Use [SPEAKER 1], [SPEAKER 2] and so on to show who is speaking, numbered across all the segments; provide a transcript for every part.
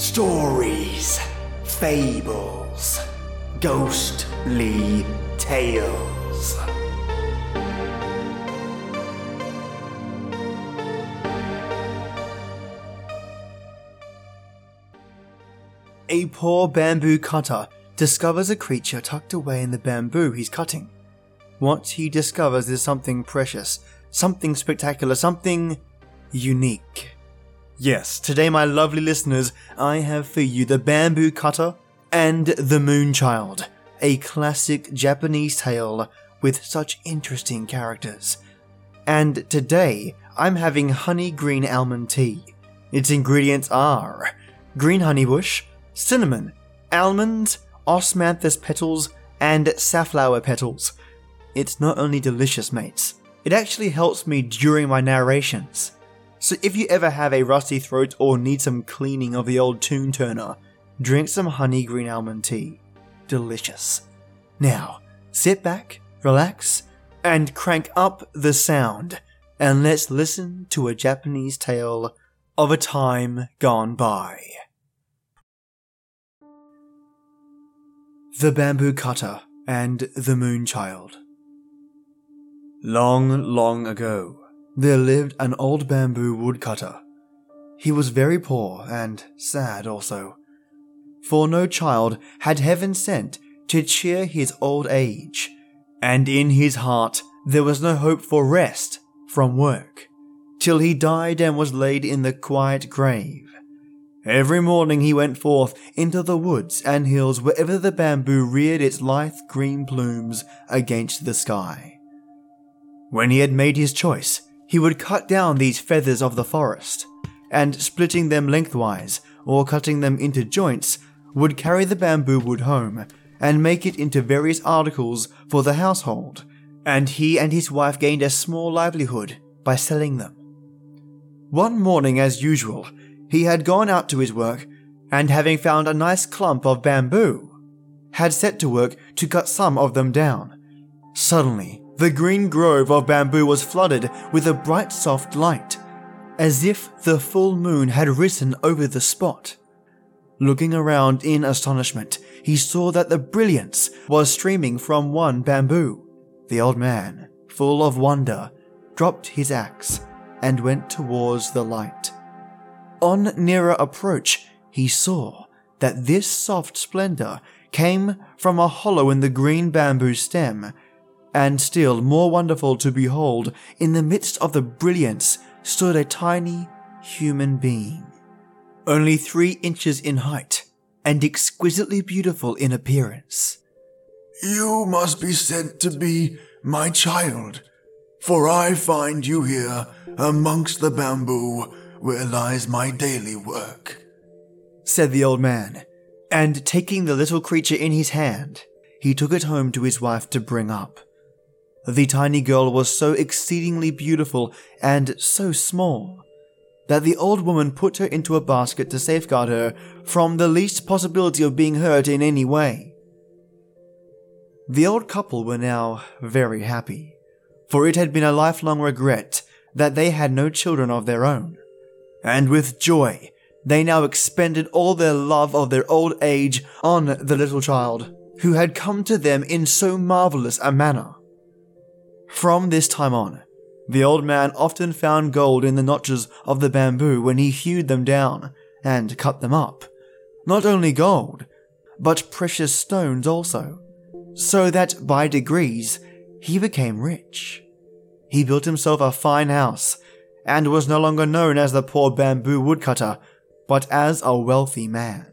[SPEAKER 1] Stories, fables, ghostly tales. A poor bamboo cutter discovers a creature tucked away in the bamboo he's cutting. What he discovers is something precious, something spectacular, something unique. Yes, today, my lovely listeners, I have for you the bamboo cutter and the moonchild, a classic Japanese tale with such interesting characters. And today, I'm having honey green almond tea. Its ingredients are green honey bush, cinnamon, almonds, osmanthus petals, and safflower petals. It's not only delicious, mates, it actually helps me during my narrations. So if you ever have a rusty throat or need some cleaning of the old tune turner, drink some honey green almond tea. Delicious. Now, sit back, relax, and crank up the sound, and let's listen to a Japanese tale of a time gone by. The Bamboo Cutter and the Moonchild. Long, long ago, there lived an old bamboo woodcutter. He was very poor and sad also, for no child had heaven sent to cheer his old age, and in his heart there was no hope for rest from work, till he died and was laid in the quiet grave. Every morning he went forth into the woods and hills wherever the bamboo reared its lithe green plumes against the sky. When he had made his choice, he would cut down these feathers of the forest, and splitting them lengthwise, or cutting them into joints, would carry the bamboo wood home, and make it into various articles for the household, and he and his wife gained a small livelihood by selling them. One morning, as usual, he had gone out to his work, and having found a nice clump of bamboo, had set to work to cut some of them down. Suddenly, the green grove of bamboo was flooded with a bright soft light, as if the full moon had risen over the spot. Looking around in astonishment, he saw that the brilliance was streaming from one bamboo. The old man, full of wonder, dropped his axe and went towards the light. On nearer approach, he saw that this soft splendor came from a hollow in the green bamboo stem, and still more wonderful to behold, in the midst of the brilliance stood a tiny human being, only three inches in height and exquisitely beautiful in appearance.
[SPEAKER 2] You must be said to be my child, for I find you here amongst the bamboo where lies my daily work,
[SPEAKER 1] said the old man, and taking the little creature in his hand, he took it home to his wife to bring up. The tiny girl was so exceedingly beautiful and so small that the old woman put her into a basket to safeguard her from the least possibility of being hurt in any way. The old couple were now very happy, for it had been a lifelong regret that they had no children of their own and with joy they now expended all their love of their old age on the little child, who had come to them in so marvelous a manner. From this time on, the old man often found gold in the notches of the bamboo when he hewed them down and cut them up. Not only gold, but precious stones also, so that by degrees he became rich. He built himself a fine house and was no longer known as the poor bamboo woodcutter, but as a wealthy man.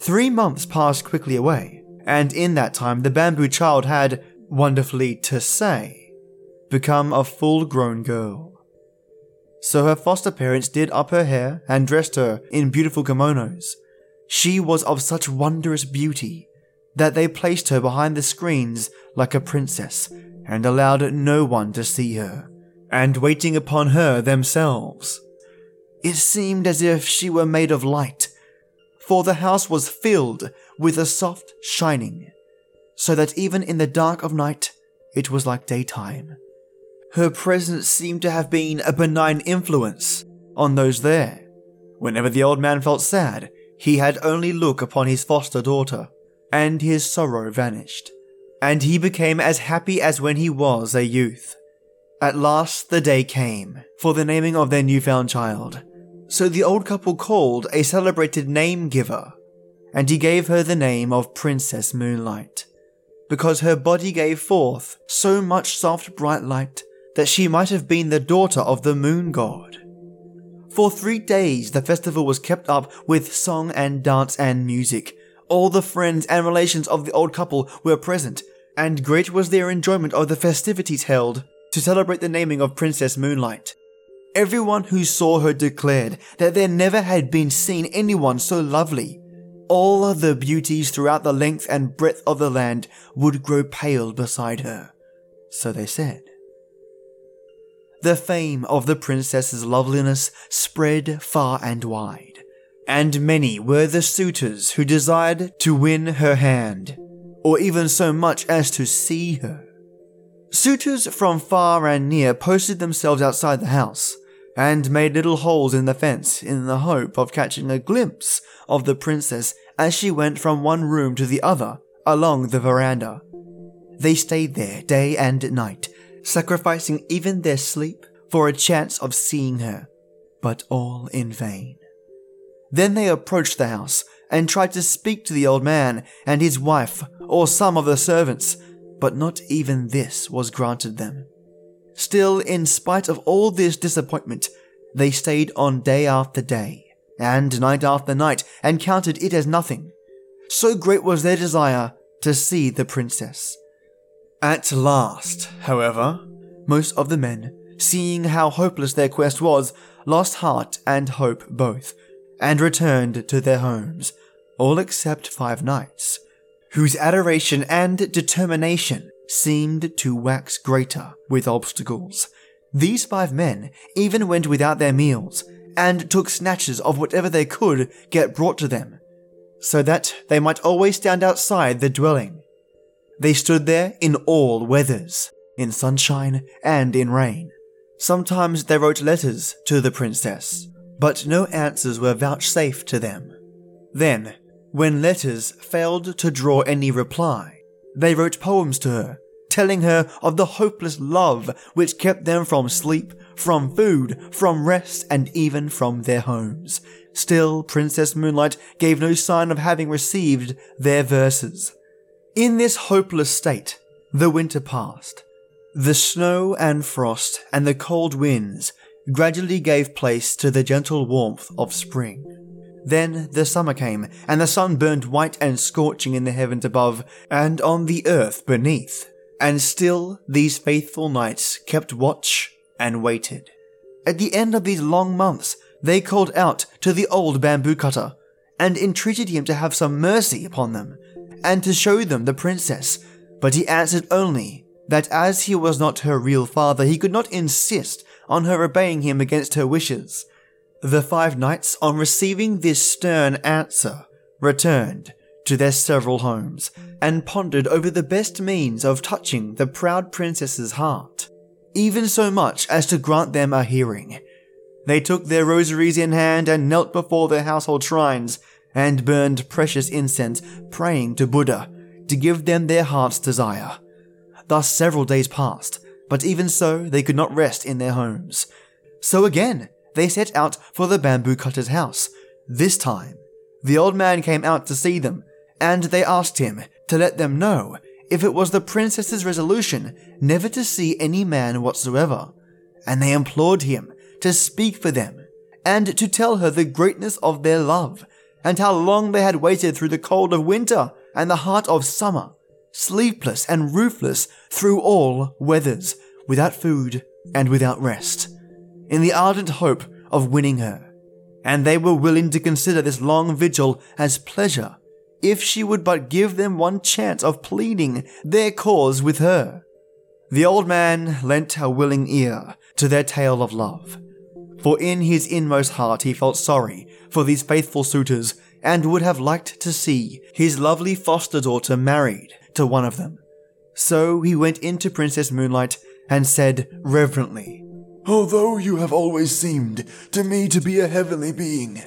[SPEAKER 1] Three months passed quickly away, and in that time the bamboo child had, wonderfully to say, become a full grown girl. So her foster parents did up her hair and dressed her in beautiful kimonos. She was of such wondrous beauty that they placed her behind the screens like a princess and allowed no one to see her and waiting upon her themselves. It seemed as if she were made of light, for the house was filled with a soft shining, so that even in the dark of night it was like daytime. Her presence seemed to have been a benign influence on those there, Whenever the old man felt sad, he had only look upon his foster daughter, and his sorrow vanished, and he became as happy as when he was a youth. At last the day came for the naming of their newfound child, so the old couple called a celebrated name giver, and he gave her the name of Princess Moonlight, because her body gave forth so much soft bright light that she might have been the daughter of the moon god. For three days the festival was kept up with song and dance and music. All the friends and relations of the old couple were present, and great was their enjoyment of the festivities held to celebrate the naming of Princess Moonlight. Everyone who saw her declared that there never had been seen anyone so lovely. All the beauties throughout the length and breadth of the land would grow pale beside her. So they said. The fame of the princess's loveliness spread far and wide, and many were the suitors who desired to win her hand, or even so much as to see her. Suitors from far and near posted themselves outside the house, and made little holes in the fence in the hope of catching a glimpse of the princess as she went from one room to the other along the veranda. They stayed there day and night, sacrificing even their sleep for a chance of seeing her, but all in vain. Then they approached the house and tried to speak to the old man and his wife or some of the servants, but not even this was granted them. Still, in spite of all this disappointment, they stayed on day after day, and night after night, and counted it as nothing. So great was their desire to see the princess. At last, however, most of the men, seeing how hopeless their quest was, lost heart and hope both, and returned to their homes, all except five knights, whose adoration and determination seemed to wax greater with obstacles. These five men even went without their meals, and took snatches of whatever they could get brought to them, so that they might always stand outside the dwelling they stood there in all weathers, in sunshine and in rain. Sometimes they wrote letters to the princess, but no answers were vouchsafed to them. Then, when letters failed to draw any reply, they wrote poems to her, telling her of the hopeless love which kept them from sleep, from food, from rest, and even from their homes. Still, Princess Moonlight gave no sign of having received their verses. In this hopeless state, the winter passed. The snow and frost and the cold winds gradually gave place to the gentle warmth of spring. Then the summer came, and the sun burned white and scorching in the heavens above and on the earth beneath. And still these faithful knights kept watch and waited. At the end of these long months, they called out to the old bamboo cutter and entreated him to have some mercy upon them and to show them the princess, but he answered only that as he was not her real father, he could not insist on her obeying him against her wishes. The five knights, on receiving this stern answer, returned to their several homes and pondered over the best means of touching the proud princess's heart, even so much as to grant them a hearing. They took their rosaries in hand and knelt before their household shrines and burned precious incense, praying to Buddha to give them their heart's desire. Thus several days passed, but even so they could not rest in their homes. So again they set out for the bamboo cutter's house. This time, the old man came out to see them, and they asked him to let them know if it was the princess's resolution never to see any man whatsoever, and they implored him to speak for them and to tell her the greatness of their love and how long they had waited through the cold of winter and the heart of summer, sleepless and roofless through all weathers, without food and without rest, in the ardent hope of winning her. And they were willing to consider this long vigil as pleasure if she would but give them one chance of pleading their cause with her. The old man lent a willing ear to their tale of love, for in his inmost heart he felt sorry for these faithful suitors and would have liked to see his lovely foster daughter married to one of them. So he went into Princess Moonlight and said reverently,
[SPEAKER 2] Although you have always seemed to me to be a heavenly being,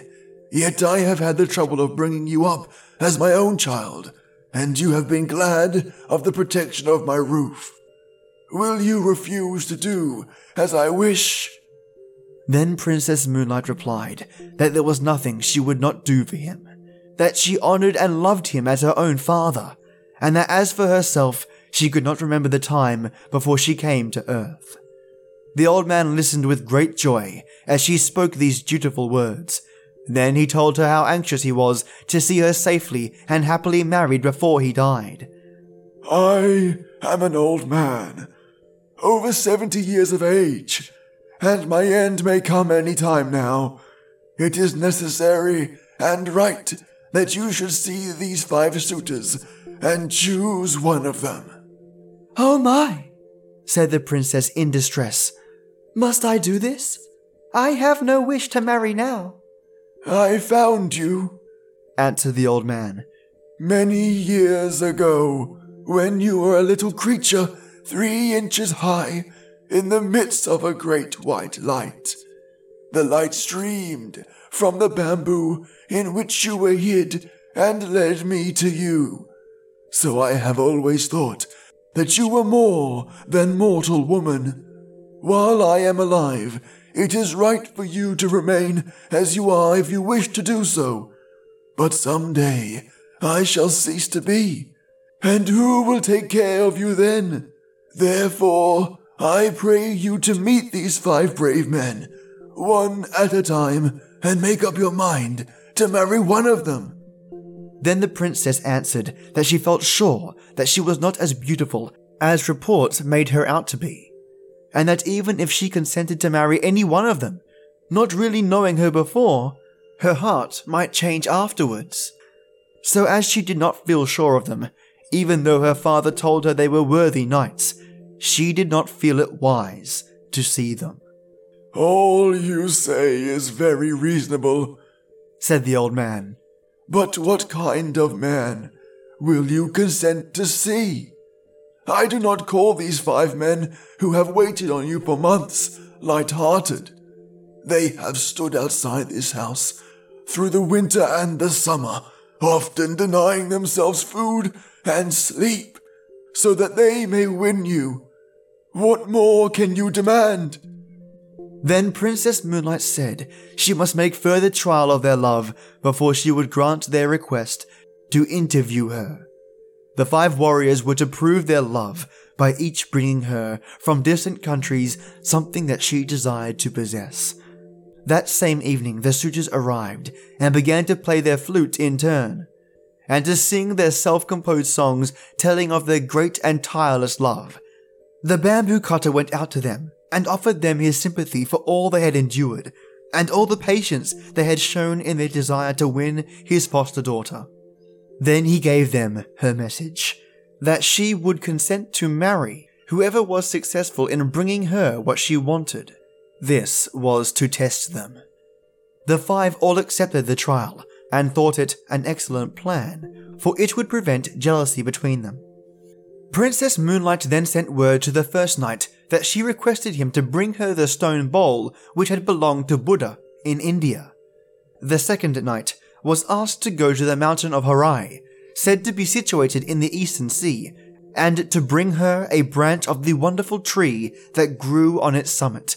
[SPEAKER 2] yet I have had the trouble of bringing you up as my own child, and you have been glad of the protection of my roof. Will you refuse to do as I wish?
[SPEAKER 1] Then Princess Moonlight replied that there was nothing she would not do for him, that she honored and loved him as her own father, and that as for herself, she could not remember the time before she came to earth. The old man listened with great joy as she spoke these dutiful words. Then he told her how anxious he was to see her safely and happily married before he died.
[SPEAKER 2] I am an old man, over seventy years of age, and my end may come any time now. It is necessary and right that you should see these five suitors and choose one of them.
[SPEAKER 1] Oh my, said the princess in distress. Must I do this? I have no wish to marry now.
[SPEAKER 2] I found you,
[SPEAKER 1] answered the old man.
[SPEAKER 2] Many years ago, when you were a little creature three inches high, in the midst of a great white light. The light streamed from the bamboo in which you were hid and led me to you. So I have always thought that you were more than mortal woman. While I am alive, it is right for you to remain as you are if you wish to do so. But some day I shall cease to be, and who will take care of you then? Therefore, I pray you to meet these five brave men, one at a time, and make up your mind to marry one of them.
[SPEAKER 1] Then the princess answered that she felt sure that she was not as beautiful as reports made her out to be and that even if she consented to marry any one of them, not really knowing her before, her heart might change afterwards. So, as she did not feel sure of them, even though her father told her they were worthy knights, she did not feel it wise to see them.
[SPEAKER 2] All you say is very reasonable, said the old man. But what kind of man will you consent to see? I do not call these five men who have waited on you for months light hearted. They have stood outside this house through the winter and the summer, often denying themselves food and sleep so that they may win you. What more can you demand?
[SPEAKER 1] Then Princess Moonlight said she must make further trial of their love before she would grant their request to interview her. The five warriors were to prove their love by each bringing her from distant countries something that she desired to possess. That same evening, the suitors arrived and began to play their flute in turn, and to sing their self composed songs telling of their great and tireless love. The bamboo cutter went out to them and offered them his sympathy for all they had endured and all the patience they had shown in their desire to win his foster daughter. Then he gave them her message that she would consent to marry whoever was successful in bringing her what she wanted. This was to test them. The five all accepted the trial and thought it an excellent plan, for it would prevent jealousy between them. Princess Moonlight then sent word to the first knight that she requested him to bring her the stone bowl which had belonged to Buddha in India. The second knight was asked to go to the mountain of Horai, said to be situated in the Eastern Sea, and to bring her a branch of the wonderful tree that grew on its summit.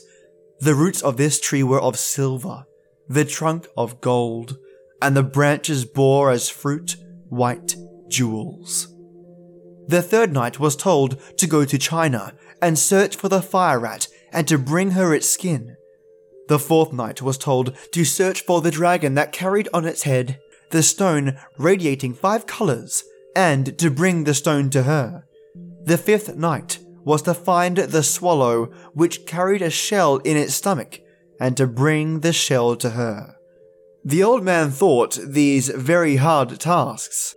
[SPEAKER 1] The roots of this tree were of silver, the trunk of gold, and the branches bore as fruit white jewels. The third knight was told to go to China and search for the fire rat and to bring her its skin. The fourth knight was told to search for the dragon that carried on its head the stone radiating five colors and to bring the stone to her. The fifth knight was to find the swallow which carried a shell in its stomach and to bring the shell to her. The old man thought these very hard tasks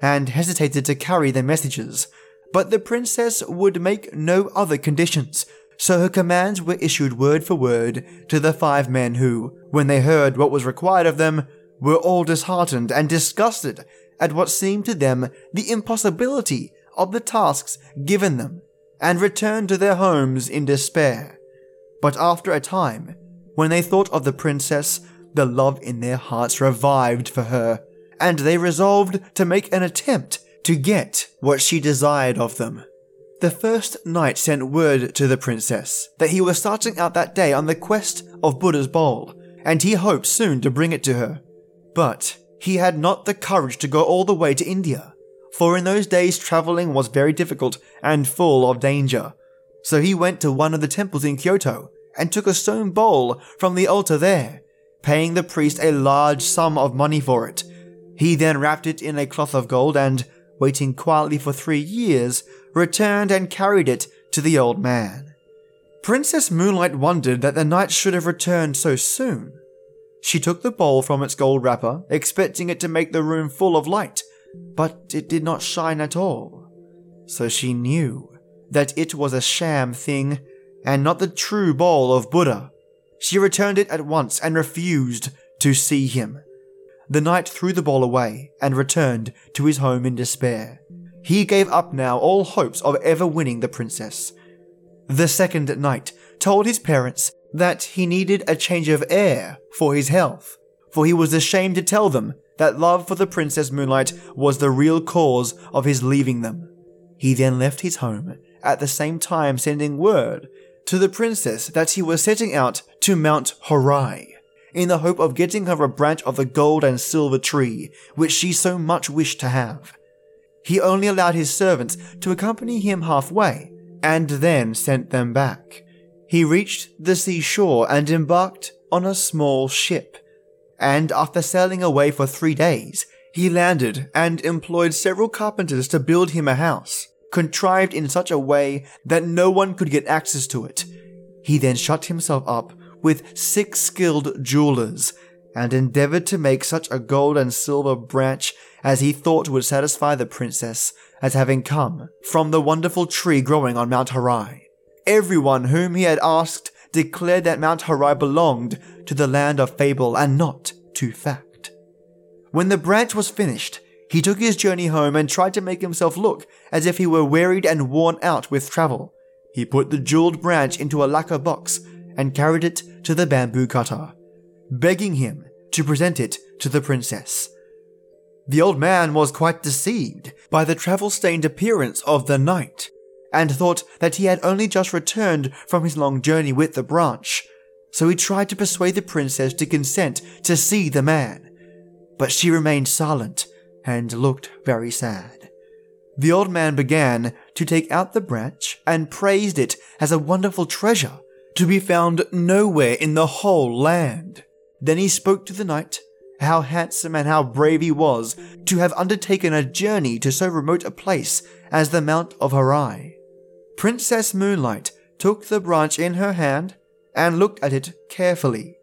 [SPEAKER 1] and hesitated to carry the messages, but the princess would make no other conditions so her commands were issued word for word to the five men who, when they heard what was required of them, were all disheartened and disgusted at what seemed to them the impossibility of the tasks given them, and returned to their homes in despair. But after a time, when they thought of the princess, the love in their hearts revived for her, and they resolved to make an attempt to get what she desired of them. The first knight sent word to the princess that he was starting out that day on the quest of Buddha's bowl, and he hoped soon to bring it to her. But he had not the courage to go all the way to India, for in those days traveling was very difficult and full of danger. So he went to one of the temples in Kyoto and took a stone bowl from the altar there, paying the priest a large sum of money for it. He then wrapped it in a cloth of gold and, waiting quietly for three years, returned and carried it to the old man. Princess Moonlight wondered that the knight should have returned so soon. She took the bowl from its gold wrapper, expecting it to make the room full of light, but it did not shine at all. So she knew that it was a sham thing and not the true bowl of Buddha. She returned it at once and refused to see him. The knight threw the ball away and returned to his home in despair. He gave up now all hopes of ever winning the princess. The second knight told his parents that he needed a change of air for his health, for he was ashamed to tell them that love for the Princess Moonlight was the real cause of his leaving them. He then left his home, at the same time sending word to the princess that he was setting out to Mount Horai, in the hope of getting her a branch of the gold and silver tree which she so much wished to have. He only allowed his servants to accompany him halfway, and then sent them back. He reached the seashore and embarked on a small ship, and after sailing away for three days, he landed and employed several carpenters to build him a house contrived in such a way that no one could get access to it. He then shut himself up with six skilled jewelers and endeavored to make such a gold and silver branch as he thought would satisfy the princess as having come from the wonderful tree growing on Mount Horai. Everyone whom he had asked declared that Mount Horai belonged to the land of fable and not to fact. When the branch was finished, he took his journey home and tried to make himself look as if he were wearied and worn out with travel. He put the jeweled branch into a lacquer box and carried it to the bamboo cutter, begging him to present it to the princess. The old man was quite deceived by the travel stained appearance of the knight and thought that he had only just returned from his long journey with the branch, so he tried to persuade the princess to consent to see the man. But she remained silent and looked very sad. The old man began to take out the branch and praised it as a wonderful treasure to be found nowhere in the whole land. Then he spoke to the knight how handsome and how brave he was to have undertaken a journey to so remote a place as the Mount of Horai. Princess Moonlight took the branch in her hand and looked at it carefully.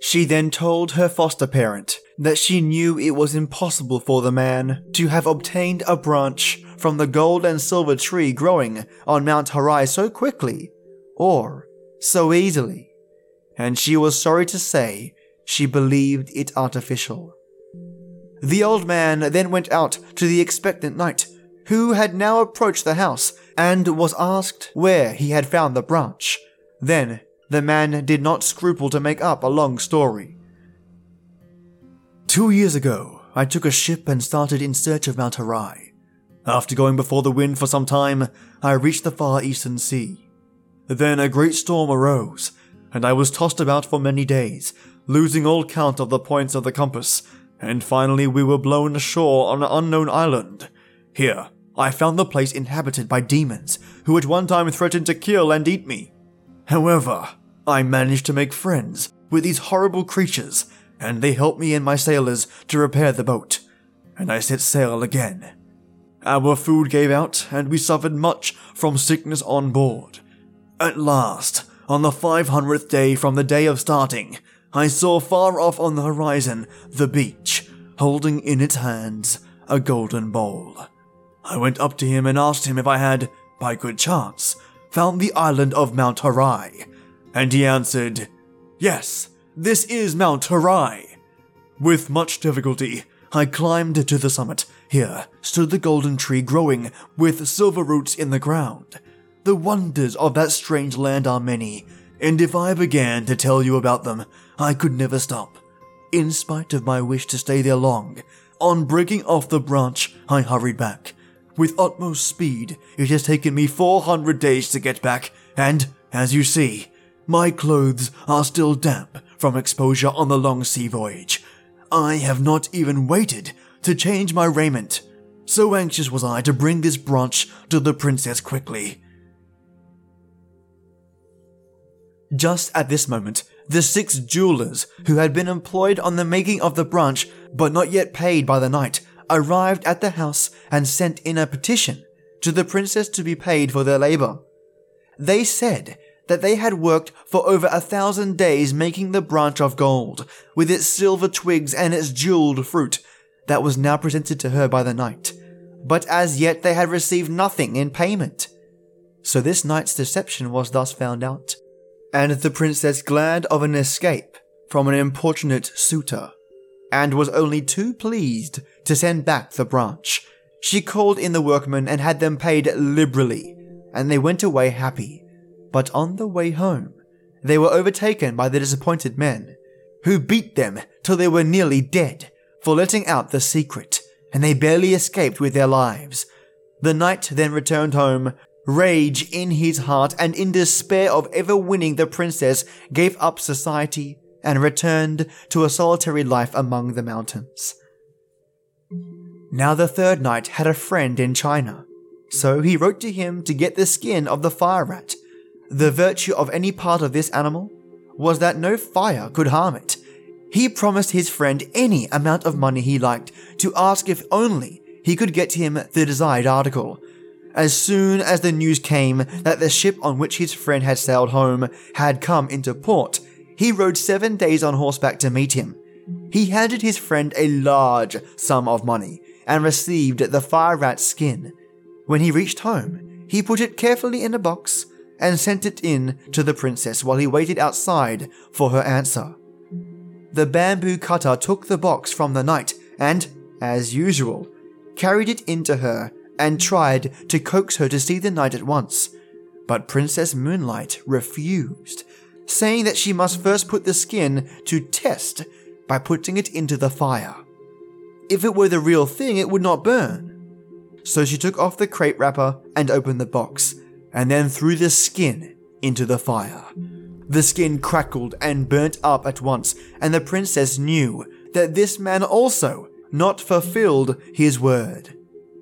[SPEAKER 1] She then told her foster parent that she knew it was impossible for the man to have obtained a branch from the gold and silver tree growing on Mount Horai so quickly, or so easily, and she was sorry to say she believed it artificial. The old man then went out to the expectant knight, who had now approached the house and was asked where he had found the branch. Then the man did not scruple to make up a long story. Two years ago, I took a ship and started in search of Mount Horai. After going before the wind for some time, I reached the far eastern sea. Then a great storm arose, and I was tossed about for many days, losing all count of the points of the compass, and finally we were blown ashore on an unknown island. Here, I found the place inhabited by demons, who at one time threatened to kill and eat me. However, I managed to make friends with these horrible creatures, and they helped me and my sailors to repair the boat, and I set sail again. Our food gave out, and we suffered much from sickness on board. At last, on the 500th day from the day of starting, I saw far off on the horizon the beach, holding in its hands a golden bowl. I went up to him and asked him if I had, by good chance, found the island of Mount Horai, and he answered, Yes, this is Mount Horai. With much difficulty, I climbed to the summit. Here stood the golden tree growing with silver roots in the ground. The wonders of that strange land are many, and if I began to tell you about them, I could never stop. In spite of my wish to stay there long, on breaking off the branch, I hurried back. With utmost speed, it has taken me 400 days to get back, and, as you see, my clothes are still damp from exposure on the long sea voyage. I have not even waited to change my raiment. So anxious was I to bring this branch to the princess quickly. Just at this moment, the six jewelers who had been employed on the making of the branch but not yet paid by the knight arrived at the house and sent in a petition to the princess to be paid for their labor. They said that they had worked for over a thousand days making the branch of gold, with its silver twigs and its jeweled fruit, that was now presented to her by the knight. But as yet they had received nothing in payment. So this knight's deception was thus found out, and the princess glad of an escape from an importunate suitor, and was only too pleased to send back the branch. She called in the workmen and had them paid liberally, and they went away happy. But on the way home, they were overtaken by the disappointed men, who beat them till they were nearly dead for letting out the secret, and they barely escaped with their lives. The knight then returned home, rage in his heart, and in despair of ever winning the princess, gave up society and returned to a solitary life among the mountains. Now the third knight had a friend in China, so he wrote to him to get the skin of the fire rat. The virtue of any part of this animal was that no fire could harm it. He promised his friend any amount of money he liked to ask if only he could get him the desired article. As soon as the news came that the ship on which his friend had sailed home had come into port, he rode seven days on horseback to meet him. He handed his friend a large sum of money and received the fire rat's skin. When he reached home, he put it carefully in a box and sent it in to the princess while he waited outside for her answer. The bamboo cutter took the box from the knight and, as usual, carried it in to her and tried to coax her to see the knight at once. But Princess Moonlight refused, saying that she must first put the skin to test by putting it into the fire. If it were the real thing, it would not burn. So she took off the crepe wrapper and opened the box, and then threw the skin into the fire. The skin crackled and burnt up at once, and the princess knew that this man also not fulfilled his word.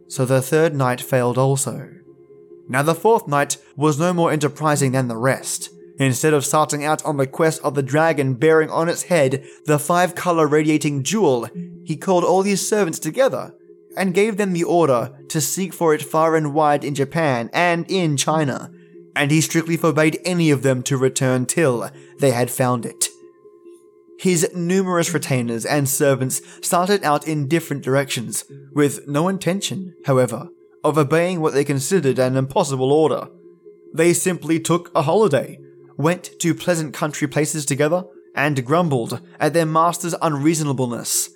[SPEAKER 1] So the third knight failed also. Now the fourth knight was no more enterprising than the rest. Instead of starting out on the quest of the dragon bearing on its head the five color radiating jewel, he called all his servants together and gave them the order to seek for it far and wide in Japan and in China, and he strictly forbade any of them to return till they had found it. His numerous retainers and servants started out in different directions, with no intention, however, of obeying what they considered an impossible order. They simply took a holiday, went to pleasant country places together, and grumbled at their master's unreasonableness.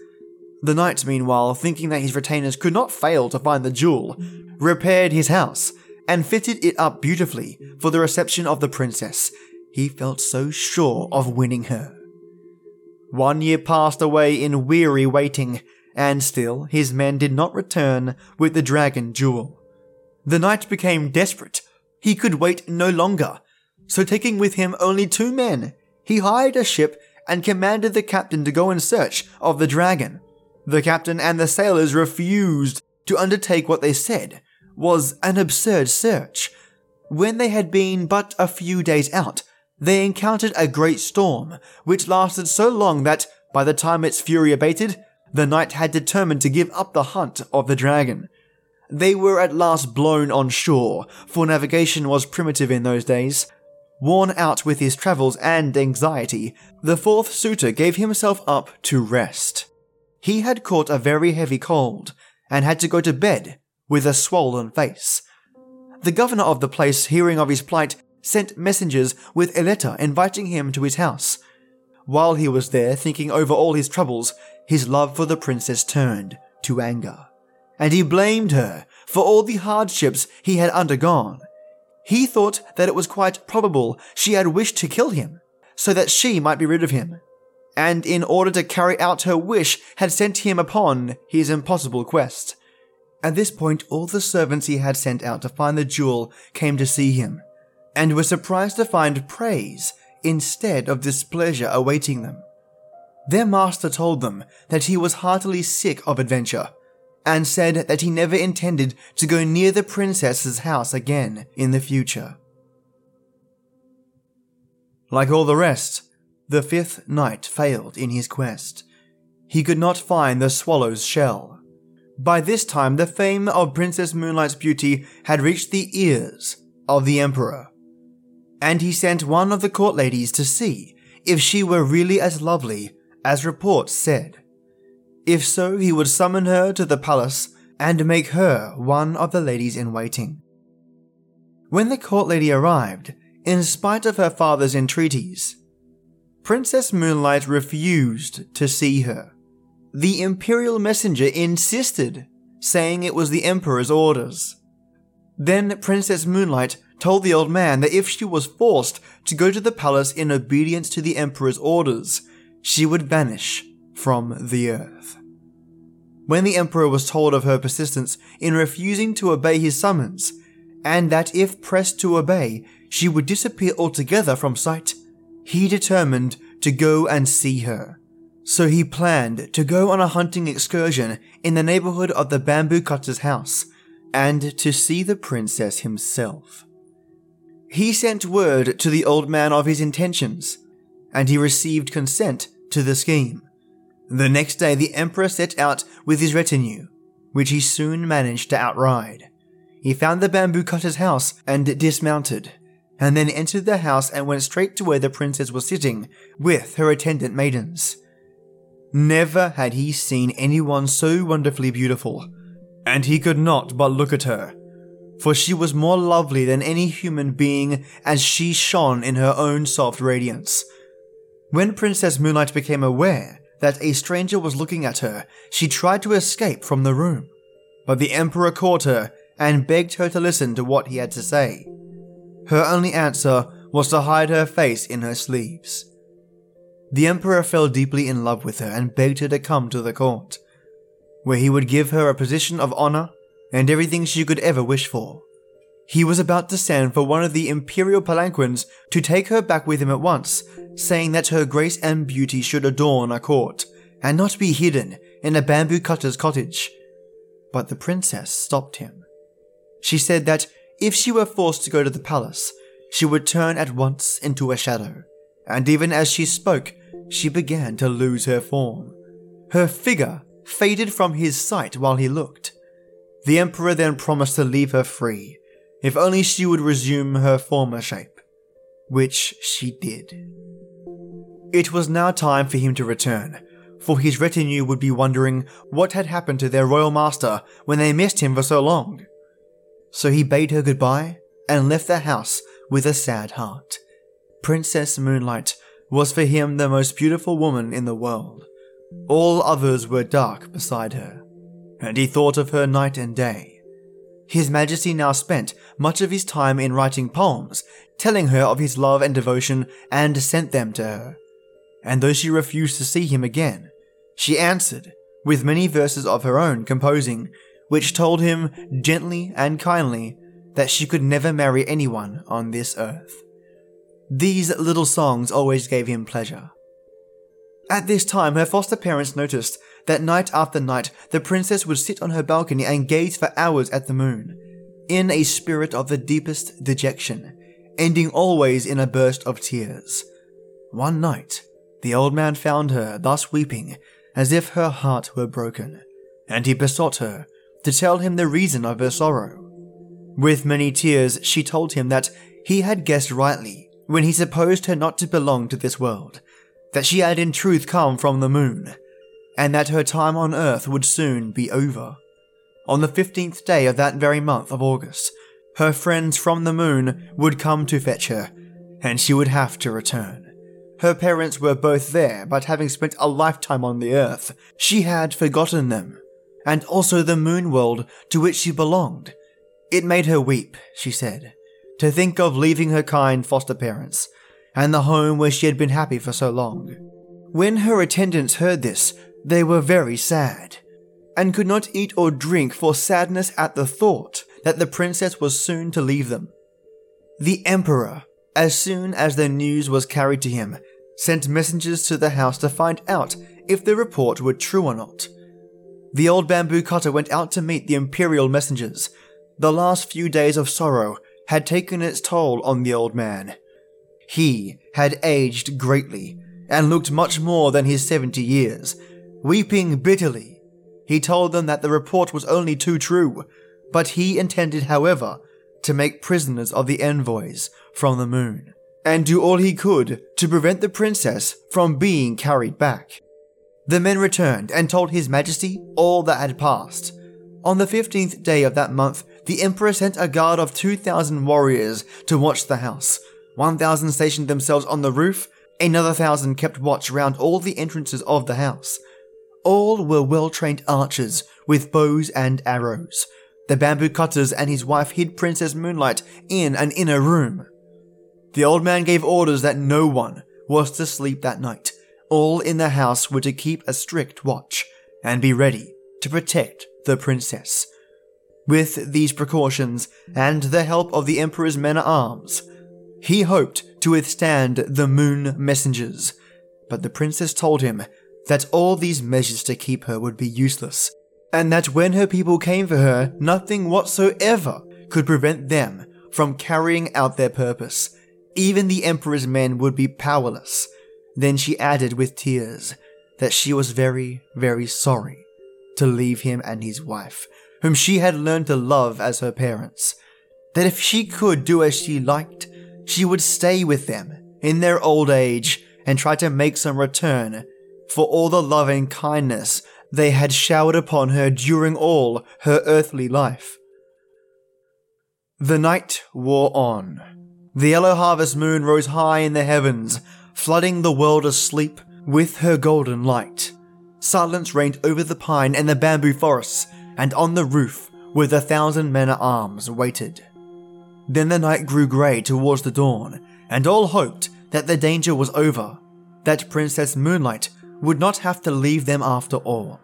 [SPEAKER 1] The knight, meanwhile, thinking that his retainers could not fail to find the jewel, repaired his house and fitted it up beautifully for the reception of the princess. He felt so sure of winning her. One year passed away in weary waiting, and still his men did not return with the dragon jewel. The knight became desperate. He could wait no longer, so taking with him only two men, he hired a ship and commanded the captain to go in search of the dragon. The captain and the sailors refused to undertake what they said was an absurd search. When they had been but a few days out, they encountered a great storm, which lasted so long that, by the time its fury abated, the knight had determined to give up the hunt of the dragon. They were at last blown on shore, for navigation was primitive in those days. Worn out with his travels and anxiety, the fourth suitor gave himself up to rest. He had caught a very heavy cold and had to go to bed with a swollen face. The governor of the place, hearing of his plight, sent messengers with a letter inviting him to his house. While he was there thinking over all his troubles, his love for the princess turned to anger, and he blamed her for all the hardships he had undergone. He thought that it was quite probable she had wished to kill him, so that she might be rid of him, and in order to carry out her wish had sent him upon his impossible quest. At this point, all the servants he had sent out to find the jewel came to see him, and were surprised to find praise instead of displeasure awaiting them. Their master told them that he was heartily sick of adventure, and said that he never intended to go near the princess's house again in the future. Like all the rest, the fifth knight failed in his quest. He could not find the swallow's shell. By this time, the fame of Princess Moonlight's beauty had reached the ears of the Emperor, and he sent one of the court ladies to see if she were really as lovely as reports said. If so, he would summon her to the palace and make her one of the ladies in waiting. When the court lady arrived, in spite of her father's entreaties, Princess Moonlight refused to see her. The imperial messenger insisted, saying it was the emperor's orders. Then Princess Moonlight told the old man that if she was forced to go to the palace in obedience to the emperor's orders, she would vanish from the earth. When the emperor was told of her persistence in refusing to obey his summons, and that if pressed to obey, she would disappear altogether from sight, he determined to go and see her. So he planned to go on a hunting excursion in the neighborhood of the bamboo cutter's house and to see the princess himself. He sent word to the old man of his intentions, and he received consent to the scheme. The next day, the emperor set out with his retinue, which he soon managed to outride. He found the bamboo cutter's house and dismounted, and then entered the house and went straight to where the princess was sitting with her attendant maidens. Never had he seen anyone so wonderfully beautiful, and he could not but look at her, for she was more lovely than any human being as she shone in her own soft radiance. When Princess Moonlight became aware that a stranger was looking at her, she tried to escape from the room. But the Emperor caught her and begged her to listen to what he had to say. Her only answer was to hide her face in her sleeves. The Emperor fell deeply in love with her and begged her to come to the court, where he would give her a position of honor and everything she could ever wish for. He was about to send for one of the imperial palanquins to take her back with him at once, saying that her grace and beauty should adorn a court, and not be hidden in a bamboo cutter's cottage. But the princess stopped him. She said that if she were forced to go to the palace, she would turn at once into a shadow, and even as she spoke, she began to lose her form. Her figure faded from his sight while he looked. The emperor then promised to leave her free, if only she would resume her former shape, which she did. It was now time for him to return, for his retinue would be wondering what had happened to their royal master when they missed him for so long. So he bade her goodbye and left the house with a sad heart. Princess Moonlight was for him the most beautiful woman in the world. All others were dark beside her, and he thought of her night and day. His Majesty now spent much of his time in writing poems, telling her of his love and devotion, and sent them to her. And though she refused to see him again, she answered with many verses of her own composing, which told him gently and kindly that she could never marry anyone on this earth. These little songs always gave him pleasure. At this time, her foster parents noticed that night after night the princess would sit on her balcony and gaze for hours at the moon, in a spirit of the deepest dejection, ending always in a burst of tears. One night, the old man found her thus weeping, as if her heart were broken, and he besought her to tell him the reason of her sorrow. With many tears, she told him that he had guessed rightly when he supposed her not to belong to this world, that she had in truth come from the moon, and that her time on earth would soon be over. On the 15th day of that very month of August, her friends from the moon would come to fetch her, and she would have to return. Her parents were both there, but having spent a lifetime on the earth, she had forgotten them, and also the moon world to which she belonged. It made her weep, she said, to think of leaving her kind foster parents and the home where she had been happy for so long. When her attendants heard this, they were very sad, and could not eat or drink for sadness at the thought that the princess was soon to leave them. The emperor, as soon as the news was carried to him, sent messengers to the house to find out if the report were true or not. The old bamboo cutter went out to meet the imperial messengers. The last few days of sorrow had taken its toll on the old man. He had aged greatly and looked much more than his seventy years. Weeping bitterly, he told them that the report was only too true, but he intended, however, to make prisoners of the envoys from the moon, and do all he could to prevent the princess from being carried back. The men returned and told His Majesty all that had passed. On the 15th day of that month, the Emperor sent a guard of 2,000 warriors to watch the house. 1,000 stationed themselves on the roof, another thousand kept watch round all the entrances of the house. All were well trained archers with bows and arrows. The bamboo cutters and his wife hid Princess Moonlight in an inner room. The old man gave orders that no one was to sleep that night. All in the house were to keep a strict watch and be ready to protect the princess. With these precautions and the help of the Emperor's men at arms, he hoped to withstand the moon messengers, but the princess told him that all these measures to keep her would be useless, and that when her people came for her, nothing whatsoever could prevent them from carrying out their purpose. Even the Emperor's men would be powerless. Then she added with tears that she was very, very sorry to leave him and his wife, whom she had learned to love as her parents. That if she could do as she liked, she would stay with them in their old age and try to make some return for all the loving kindness they had showered upon her during all her earthly life. The night wore on. The yellow harvest moon rose high in the heavens, flooding the world asleep with her golden light. Silence reigned over the pine and the bamboo forests, and on the roof, where the thousand men at arms waited. Then the night grew grey towards the dawn, and all hoped that the danger was over, that Princess Moonlight would not have to leave them after all.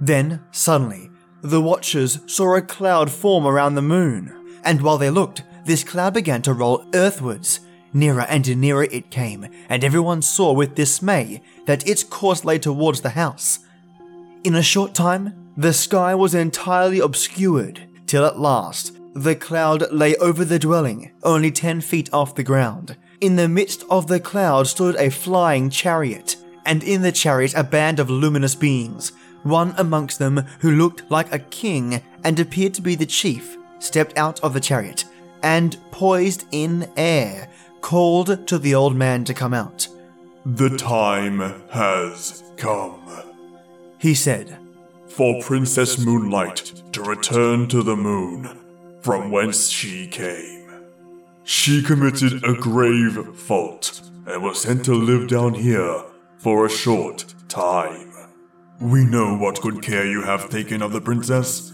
[SPEAKER 1] Then, suddenly, the watchers saw a cloud form around the moon, and while they looked, this cloud began to roll earthwards. Nearer and nearer it came, and everyone saw with dismay that its course lay towards the house. In a short time, the sky was entirely obscured, till at last the cloud lay over the dwelling, only ten feet off the ground. In the midst of the cloud stood a flying chariot, and in the chariot a band of luminous beings. One amongst them, who looked like a king and appeared to be the chief, stepped out of the chariot and, poised in air, called to the old man to come out.
[SPEAKER 2] The time has come,
[SPEAKER 1] he said,
[SPEAKER 2] for Princess Moonlight to return to the moon from whence she came. She committed a grave fault and was sent to live down here for a short time. We know what good care you have taken of the princess,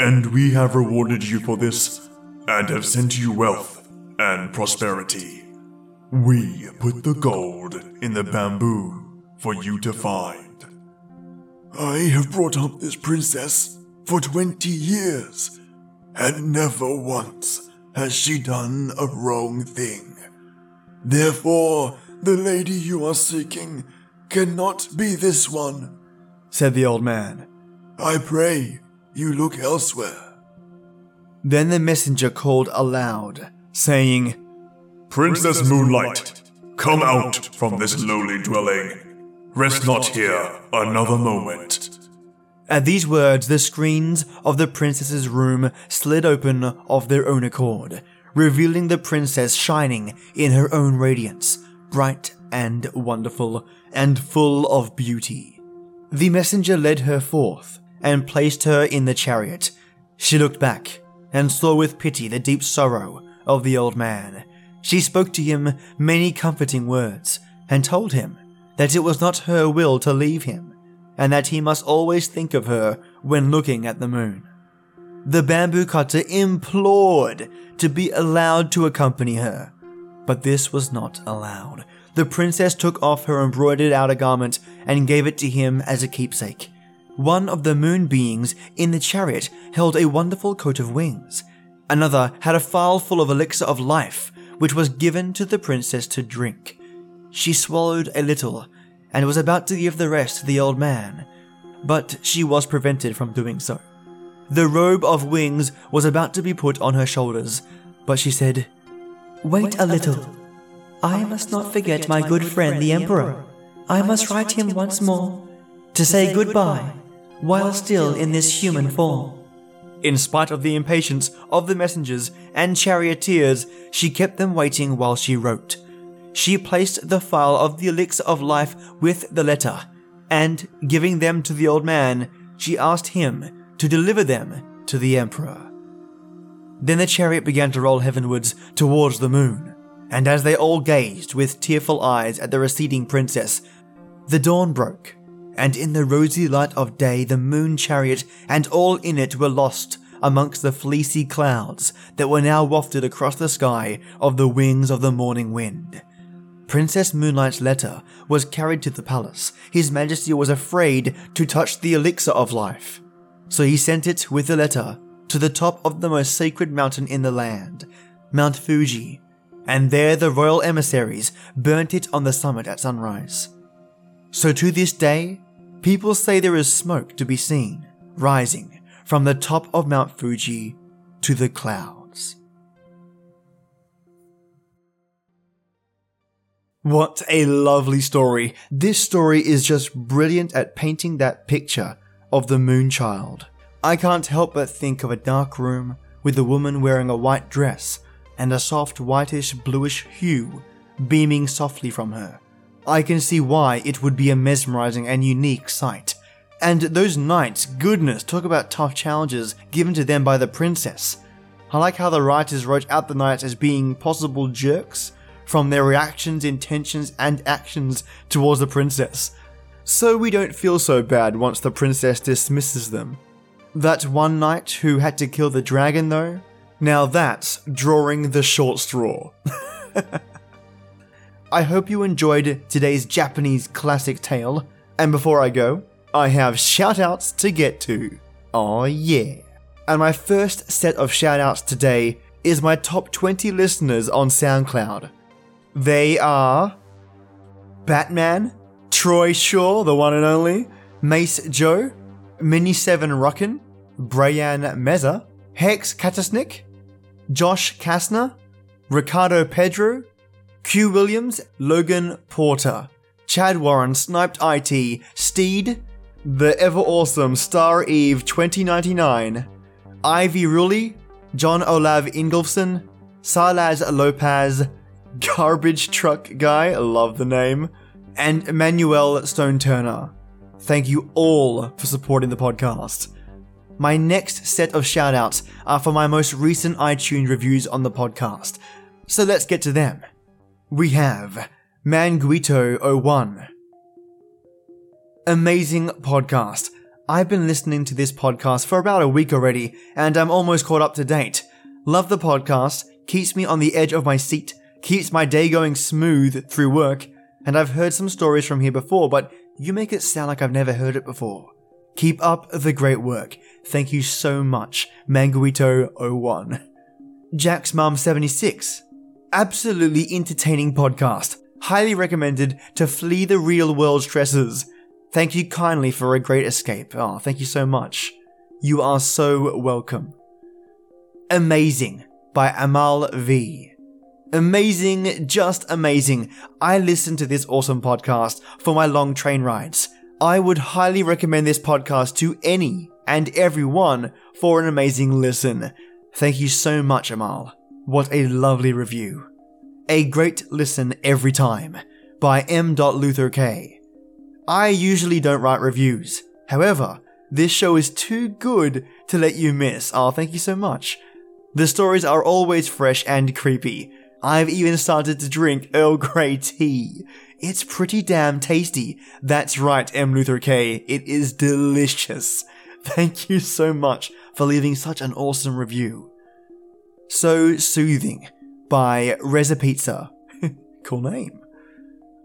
[SPEAKER 2] and we have rewarded you for this and have sent you wealth and prosperity. We put the gold in the bamboo for you to find. I have brought up this princess for twenty years and never once has she done a wrong thing. Therefore, the lady you are seeking cannot be this one,
[SPEAKER 1] said the old man.
[SPEAKER 2] I pray you look elsewhere.
[SPEAKER 1] Then the messenger called aloud, saying,
[SPEAKER 2] Princess Moonlight, come out from this lowly dwelling. Rest not here another moment.
[SPEAKER 1] At these words, the screens of the princess's room slid open of their own accord, revealing the princess shining in her own radiance, bright and wonderful, and full of beauty. The messenger led her forth and placed her in the chariot. She looked back and saw with pity the deep sorrow of the old man. She spoke to him many comforting words and told him that it was not her will to leave him and that he must always think of her when looking at the moon. The bamboo cutter implored to be allowed to accompany her, but this was not allowed. The princess took off her embroidered outer garment and gave it to him as a keepsake. One of the moon beings in the chariot held a wonderful coat of wings. Another had a phial full of elixir of life, which was given to the princess to drink. She swallowed a little and was about to give the rest to the old man, but she was prevented from doing so. The robe of wings was about to be put on her shoulders, but she said,
[SPEAKER 3] Wait a little. I must not forget my good friend the Emperor. I must write him once more to say goodbye while still in this human form.
[SPEAKER 1] In spite of the impatience of the messengers and charioteers, she kept them waiting while she wrote. She placed the phial of the elixir of life with the letter, and giving them to the old man, she asked him to deliver them to the emperor. Then the chariot began to roll heavenwards towards the moon, and as they all gazed with tearful eyes at the receding princess, the dawn broke, and in the rosy light of day the moon chariot and all in it were lost amongst the fleecy clouds that were now wafted across the sky of the wings of the morning wind. Princess Moonlight's letter was carried to the palace. His Majesty was afraid to touch the elixir of life, so he sent it with the letter to the top of the most sacred mountain in the land, Mount Fuji, and there the royal emissaries burnt it on the summit at sunrise. So to this day, people say there is smoke to be seen rising from the top of Mount Fuji to the clouds. What a lovely story. This story is just brilliant at painting that picture of the Moonchild. I can't help but think of a dark room with a woman wearing a white dress and a soft whitish bluish hue beaming softly from her. I can see why it would be a mesmerizing and unique sight. And those knights, goodness, talk about tough challenges given to them by the princess. I like how the writers wrote out the knights as being possible jerks from their reactions, intentions, and actions towards the princess. So we don't feel so bad once the princess dismisses them. That one knight who had to kill the dragon, though, now that's drawing the short straw. I hope you enjoyed today's Japanese classic tale, and before I go, I have shoutouts to get to. Oh yeah. And my first set of shoutouts today is my top 20 listeners on SoundCloud. They are Batman, Troy Shaw, the one and only, Mace Joe, Mini7 Ruckin, Brian Meza, Hex Katasnik, Josh Kastner, Ricardo Pedro, Q Williams, Logan Porter, Chad Warren, Sniped IT, Steed, The Ever Awesome Star Eve 2099, Ivy Rulli, John Olav Ingolfson, Salaz Lopez, Garbage Truck Guy, love the name, and Emmanuel Stone Turner. Thank you all for supporting the podcast. My next set of shoutouts are for my most recent iTunes reviews on the podcast. So let's get to them. We have Manguito01. Amazing podcast. I've been listening to this podcast for about a week already, and I'm almost caught up to date. Love the podcast, keeps me on the edge of my seat, keeps my day going smooth through work, and I've heard some stories from here before, but you make it sound like I've never heard it before. Keep up the great work. Thank you so much, Manguito01. Jack's Mom 76. Absolutely entertaining podcast. Highly recommended to flee the real world stresses. Thank you kindly for a great escape. Oh, thank you so much. You are so welcome. Amazing by Amal V. Amazing, just amazing. I listen to this awesome podcast for my long train rides. I would highly recommend this podcast to any and everyone for an amazing listen. Thank you so much, Amal. What a lovely review. A great listen every time by M. Luther K. I usually don't write reviews. However, this show is too good to let you miss. Oh, thank you so much. The stories are always fresh and creepy. I've even started to drink Earl Grey tea. It's pretty damn tasty. That's right, M. Luther K. It is delicious. Thank you so much for leaving such an awesome review. So Soothing by Reza Pizza. cool name.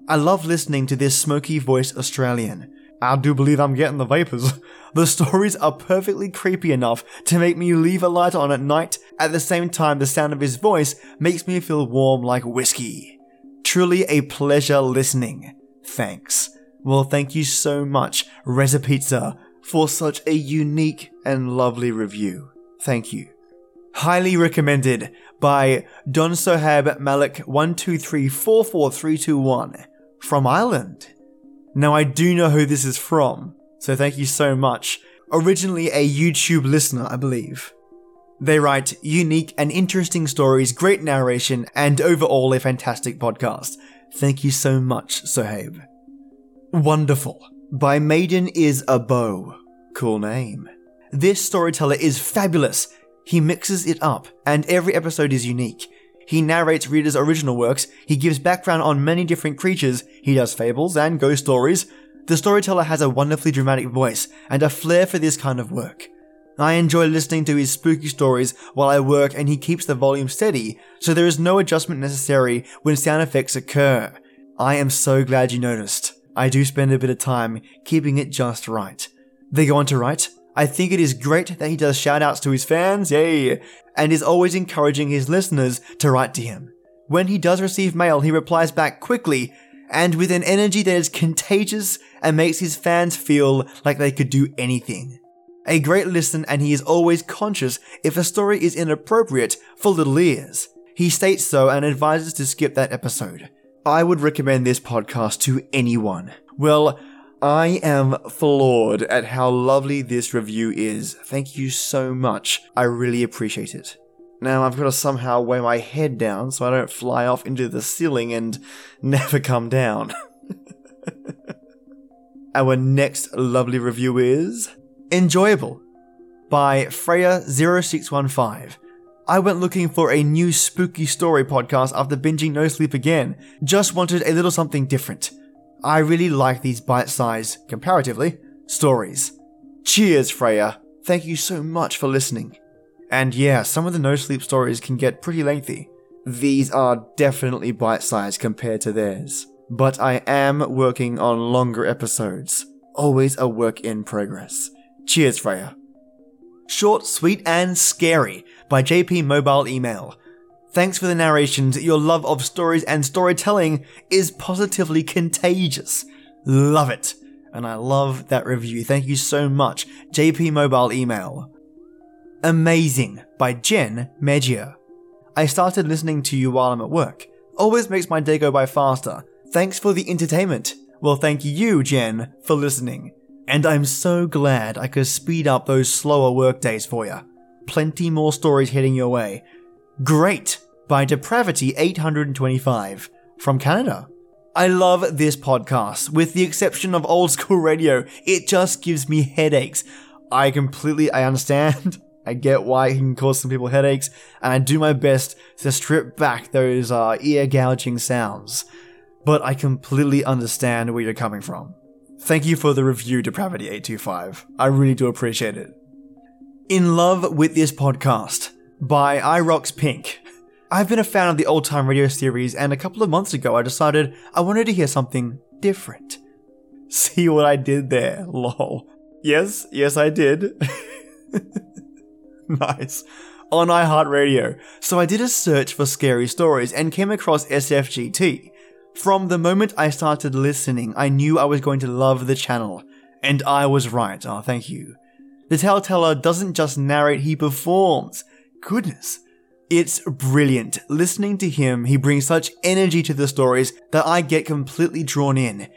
[SPEAKER 1] I love listening to this smoky voice Australian. I do believe I'm getting the vapors. The stories are perfectly creepy enough to make me leave a light on at night. At the same time, the sound of his voice makes me feel warm like whiskey. Truly a pleasure listening. Thanks. Well, thank you so much, Reza Pizza, for such a unique and lovely review. Thank you. Highly recommended by Don Sohab Malik 1234431 from Ireland. Now I do know who this is from, so thank you so much. Originally a YouTube listener, I believe. They write unique and interesting stories, great narration, and overall a fantastic podcast. Thank you so much, Sohaib. Wonderful. By Maiden is a Bow. Cool name. This storyteller is fabulous. He mixes it up, and every episode is unique. He narrates readers' original works, he gives background on many different creatures, he does fables and ghost stories. The storyteller has a wonderfully dramatic voice and a flair for this kind of work. I enjoy listening to his spooky stories while I work and he keeps the volume steady, so there is no adjustment necessary when sound effects occur. I am so glad you noticed. I do spend a bit of time keeping it just right. They go on to write, I think it is great that he does shoutouts to his fans, yay, and is always encouraging his listeners to write to him. When he does receive mail, he replies back quickly and with an energy that is contagious and makes his fans feel like they could do anything. A great listen, and he is always conscious if a story is inappropriate for little ears. He states so and advises to skip that episode. I would recommend this podcast to anyone. Well, I am floored at how lovely this review is. Thank you so much. I really appreciate it. Now I've got to somehow weigh my head down so I don't fly off into the ceiling and never come down. Our next lovely review is Enjoyable by Freya0615. I went looking for a new spooky story podcast after binging No Sleep again. Just wanted a little something different. I really like these bite sized, comparatively, stories. Cheers, Freya. Thank you so much for listening. And yeah, some of the no sleep stories can get pretty lengthy. These are definitely bite sized compared to theirs. But I am working on longer episodes. Always a work in progress. Cheers, Freya. Short, sweet, and scary by JP Mobile Email. Thanks for the narrations. Your love of stories and storytelling is positively contagious. Love it. And I love that review. Thank you so much. JP Mobile Email. Amazing by Jen Megia. I started listening to you while I'm at work. Always makes my day go by faster. Thanks for the entertainment. Well, thank you, Jen, for listening. And I'm so glad I could speed up those slower work days for you. Plenty more stories heading your way. Great by Depravity 825 from Canada. I love this podcast. With the exception of old school radio, it just gives me headaches. I completely I understand. I get why it can cause some people headaches, and I do my best to strip back those uh, ear gouging sounds. But I completely understand where you're coming from. Thank you for the review, Depravity825. I really do appreciate it. In Love with This Podcast by iRox Pink. I've been a fan of the old time radio series, and a couple of months ago I decided I wanted to hear something different. See what I did there? Lol. Yes, yes, I did. nice. On iHeartRadio. So I did a search for scary stories and came across SFGT. From the moment I started listening, I knew I was going to love the channel. And I was right. Oh, thank you. The Tellteller doesn't just narrate, he performs. Goodness. It's brilliant. Listening to him, he brings such energy to the stories that I get completely drawn in.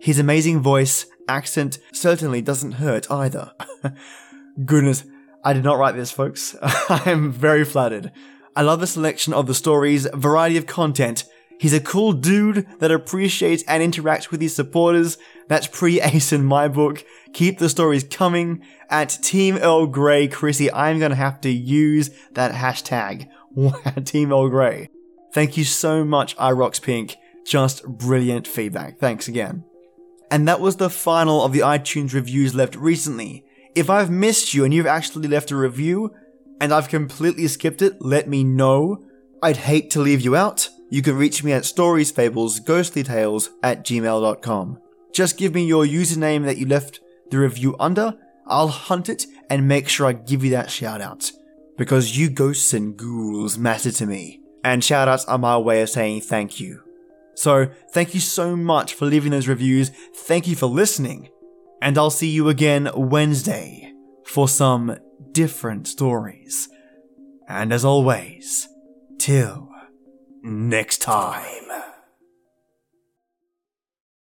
[SPEAKER 1] His amazing voice, accent certainly doesn't hurt either. Goodness, I did not write this, folks. I am very flattered. I love the selection of the stories, variety of content. He's a cool dude that appreciates and interacts with his supporters. That's pre-ace in my book. Keep the stories coming. At Team Earl Grey, Chrissy, I'm gonna have to use that hashtag. Team Earl Grey. Thank you so much, iRox Pink. Just brilliant feedback. Thanks again. And that was the final of the iTunes reviews left recently. if I've missed you and you've actually left a review and I've completely skipped it, let me know. I'd hate to leave you out. You can reach me at storiesfablesghostlytales at gmail.com. Just give me your username that you left the review under. I'll hunt it and make sure I give you that shout out. Because you ghosts and ghouls matter to me. And shout outs are my way of saying thank you. So, thank you so much for leaving those reviews. Thank you for listening. And I'll see you again Wednesday for some different stories. And as always, till next time.